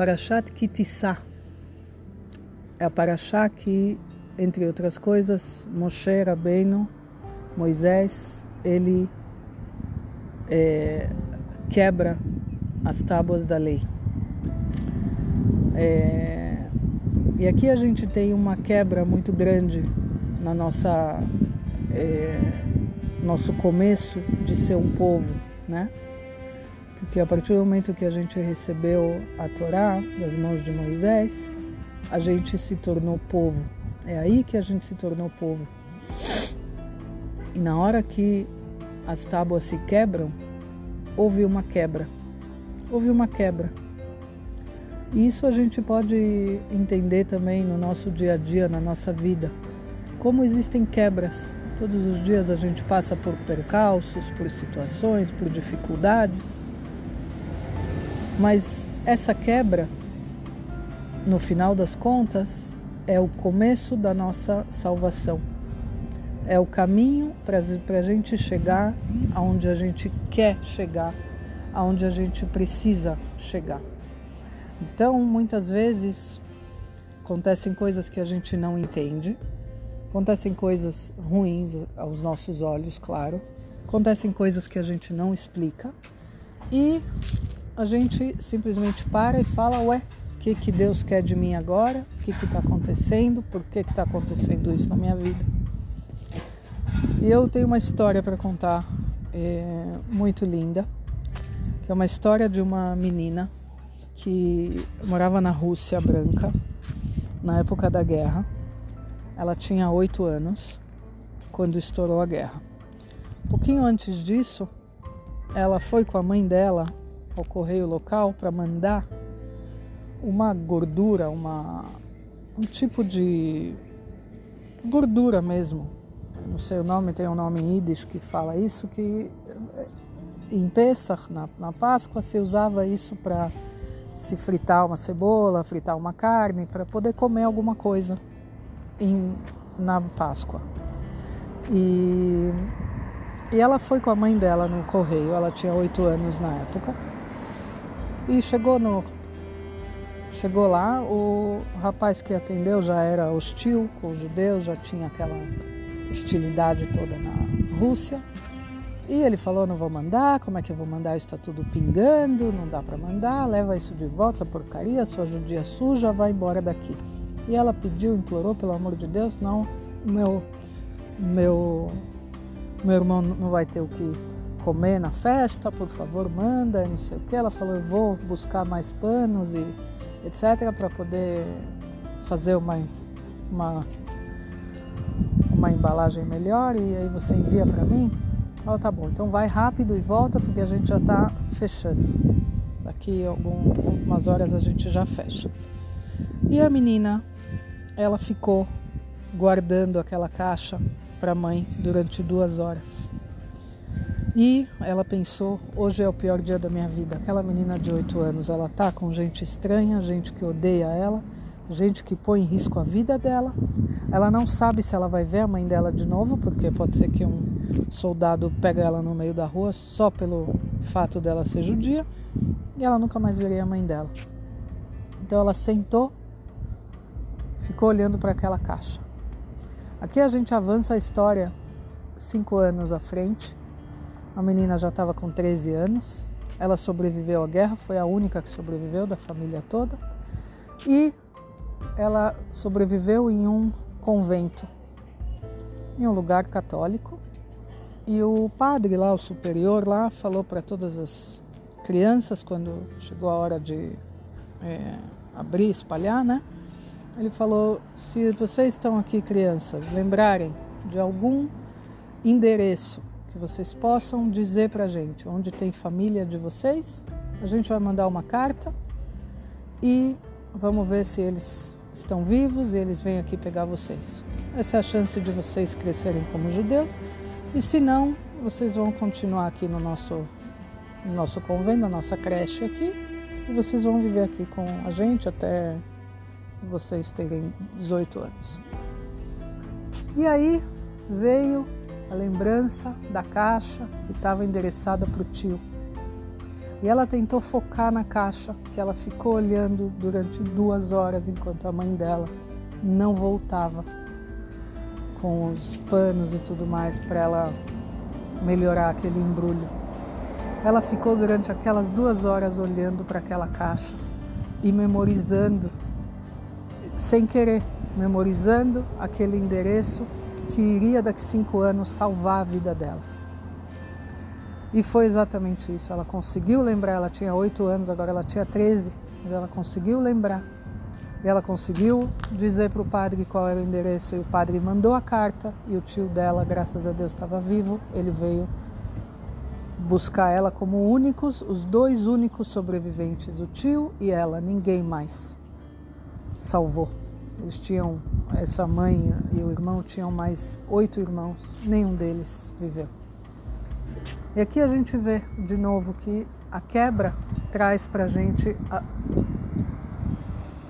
Parashat Kitissá é a Parashá que, entre outras coisas, Moshe Rabbeinu, Moisés, ele é, quebra as tábuas da lei. É, e aqui a gente tem uma quebra muito grande na nossa é, nosso começo de ser um povo, né? Porque a partir do momento que a gente recebeu a Torá das mãos de Moisés, a gente se tornou povo. É aí que a gente se tornou povo. E na hora que as tábuas se quebram, houve uma quebra. Houve uma quebra. E isso a gente pode entender também no nosso dia a dia, na nossa vida. Como existem quebras. Todos os dias a gente passa por percalços, por situações, por dificuldades. Mas essa quebra, no final das contas, é o começo da nossa salvação. É o caminho para a gente chegar aonde a gente quer chegar, aonde a gente precisa chegar. Então, muitas vezes, acontecem coisas que a gente não entende, acontecem coisas ruins aos nossos olhos, claro, acontecem coisas que a gente não explica e a gente simplesmente para e fala, ué, o que, que Deus quer de mim agora? O que está acontecendo? Por que está acontecendo isso na minha vida? E eu tenho uma história para contar é, muito linda, que é uma história de uma menina que morava na Rússia Branca, na época da guerra. Ela tinha oito anos quando estourou a guerra. Pouquinho antes disso, ela foi com a mãe dela ao correio local para mandar uma gordura, uma, um tipo de gordura mesmo. Não sei o nome, tem um nome em Yiddish que fala isso, que eh, em Pesach, na, na Páscoa, se usava isso para se fritar uma cebola, fritar uma carne, para poder comer alguma coisa em, na Páscoa. E, e ela foi com a mãe dela no correio, ela tinha oito anos na época. E chegou no chegou lá, o rapaz que atendeu já era hostil com os judeus, já tinha aquela hostilidade toda na Rússia. E ele falou: não vou mandar, como é que eu vou mandar? Está tudo pingando, não dá para mandar, leva isso de volta, essa porcaria, sua judia suja, vai embora daqui. E ela pediu, implorou, pelo amor de Deus, não, meu, meu, meu irmão não vai ter o que comer na festa, por favor, manda, não sei o que. Ela falou, eu vou buscar mais panos e etc. para poder fazer uma, uma, uma embalagem melhor e aí você envia para mim. Ela tá bom, então vai rápido e volta porque a gente já está fechando. Daqui algumas horas a gente já fecha. E a menina, ela ficou guardando aquela caixa para a mãe durante duas horas. E ela pensou: hoje é o pior dia da minha vida. Aquela menina de 8 anos, ela tá com gente estranha, gente que odeia ela, gente que põe em risco a vida dela. Ela não sabe se ela vai ver a mãe dela de novo, porque pode ser que um soldado pega ela no meio da rua só pelo fato dela ser judia, e ela nunca mais veria a mãe dela. Então ela sentou, ficou olhando para aquela caixa. Aqui a gente avança a história cinco anos à frente a menina já estava com 13 anos. Ela sobreviveu à guerra, foi a única que sobreviveu da família toda. E ela sobreviveu em um convento, em um lugar católico. E o padre lá, o superior lá, falou para todas as crianças, quando chegou a hora de é, abrir, espalhar, né? Ele falou: se vocês estão aqui, crianças, lembrarem de algum endereço que vocês possam dizer para a gente onde tem família de vocês. A gente vai mandar uma carta e vamos ver se eles estão vivos e eles vêm aqui pegar vocês. Essa é a chance de vocês crescerem como judeus. E se não, vocês vão continuar aqui no nosso, no nosso convento, na nossa creche aqui, e vocês vão viver aqui com a gente até vocês terem 18 anos. E aí veio a lembrança da caixa que estava endereçada para o tio. E ela tentou focar na caixa, que ela ficou olhando durante duas horas enquanto a mãe dela não voltava com os panos e tudo mais para ela melhorar aquele embrulho. Ela ficou durante aquelas duas horas olhando para aquela caixa e memorizando, sem querer, memorizando aquele endereço que iria daqui cinco anos salvar a vida dela. E foi exatamente isso. Ela conseguiu lembrar, ela tinha oito anos, agora ela tinha 13, mas ela conseguiu lembrar. E ela conseguiu dizer para o padre qual era o endereço. E o padre mandou a carta. E o tio dela, graças a Deus, estava vivo. Ele veio buscar ela como únicos, os dois únicos sobreviventes, o tio e ela, ninguém mais salvou. Eles tinham, essa mãe e o irmão tinham mais oito irmãos, nenhum deles viveu. E aqui a gente vê de novo que a quebra traz para a gente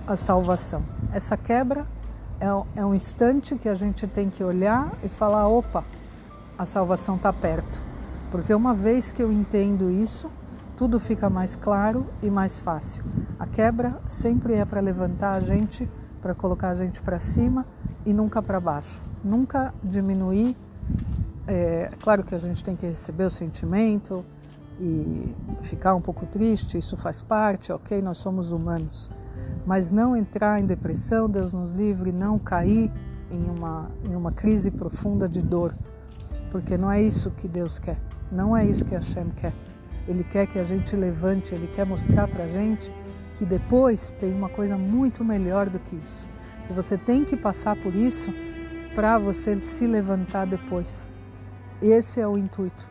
a salvação. Essa quebra é, é um instante que a gente tem que olhar e falar: opa, a salvação está perto. Porque uma vez que eu entendo isso, tudo fica mais claro e mais fácil. A quebra sempre é para levantar a gente, para colocar a gente para cima e nunca para baixo. Nunca diminuir é claro que a gente tem que receber o sentimento e ficar um pouco triste, isso faz parte, ok? Nós somos humanos. Mas não entrar em depressão, Deus nos livre, não cair em uma, em uma crise profunda de dor, porque não é isso que Deus quer, não é isso que Hashem quer. Ele quer que a gente levante, ele quer mostrar para a gente que depois tem uma coisa muito melhor do que isso. Que você tem que passar por isso para você se levantar depois. Esse é o intuito.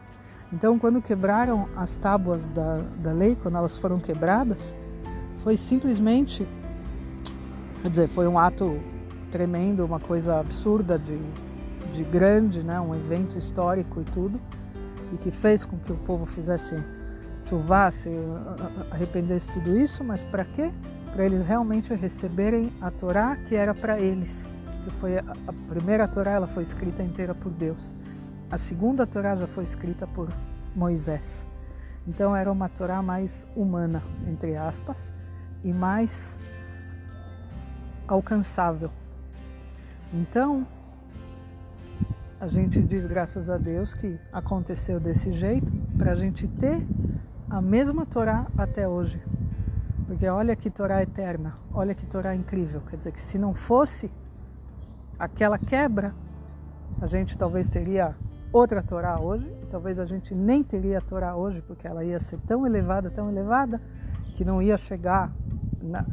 Então, quando quebraram as tábuas da, da lei, quando elas foram quebradas, foi simplesmente, quer dizer, foi um ato tremendo, uma coisa absurda de, de grande, né? um evento histórico e tudo, e que fez com que o povo fizesse chuvar, se arrependesse tudo isso, mas para quê? Para eles realmente receberem a Torá que era para eles, que foi a, a primeira Torá, ela foi escrita inteira por Deus. A segunda Torá já foi escrita por Moisés. Então era uma Torá mais humana, entre aspas, e mais alcançável. Então, a gente diz graças a Deus que aconteceu desse jeito para a gente ter a mesma Torá até hoje. Porque olha que Torá eterna, olha que Torá incrível. Quer dizer que se não fosse aquela quebra, a gente talvez teria outra Torá hoje, talvez a gente nem teria a Torá hoje, porque ela ia ser tão elevada, tão elevada, que não ia chegar,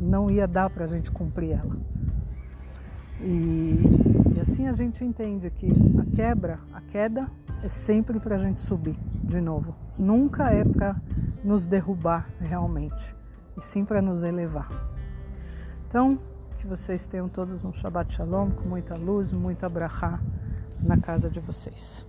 não ia dar para a gente cumprir ela. E, e, assim a gente entende que a quebra, a queda, é sempre para a gente subir de novo. Nunca é para nos derrubar realmente, e sim para nos elevar. Então, que vocês tenham todos um Shabbat Shalom com muita luz, muita brachá na casa de vocês.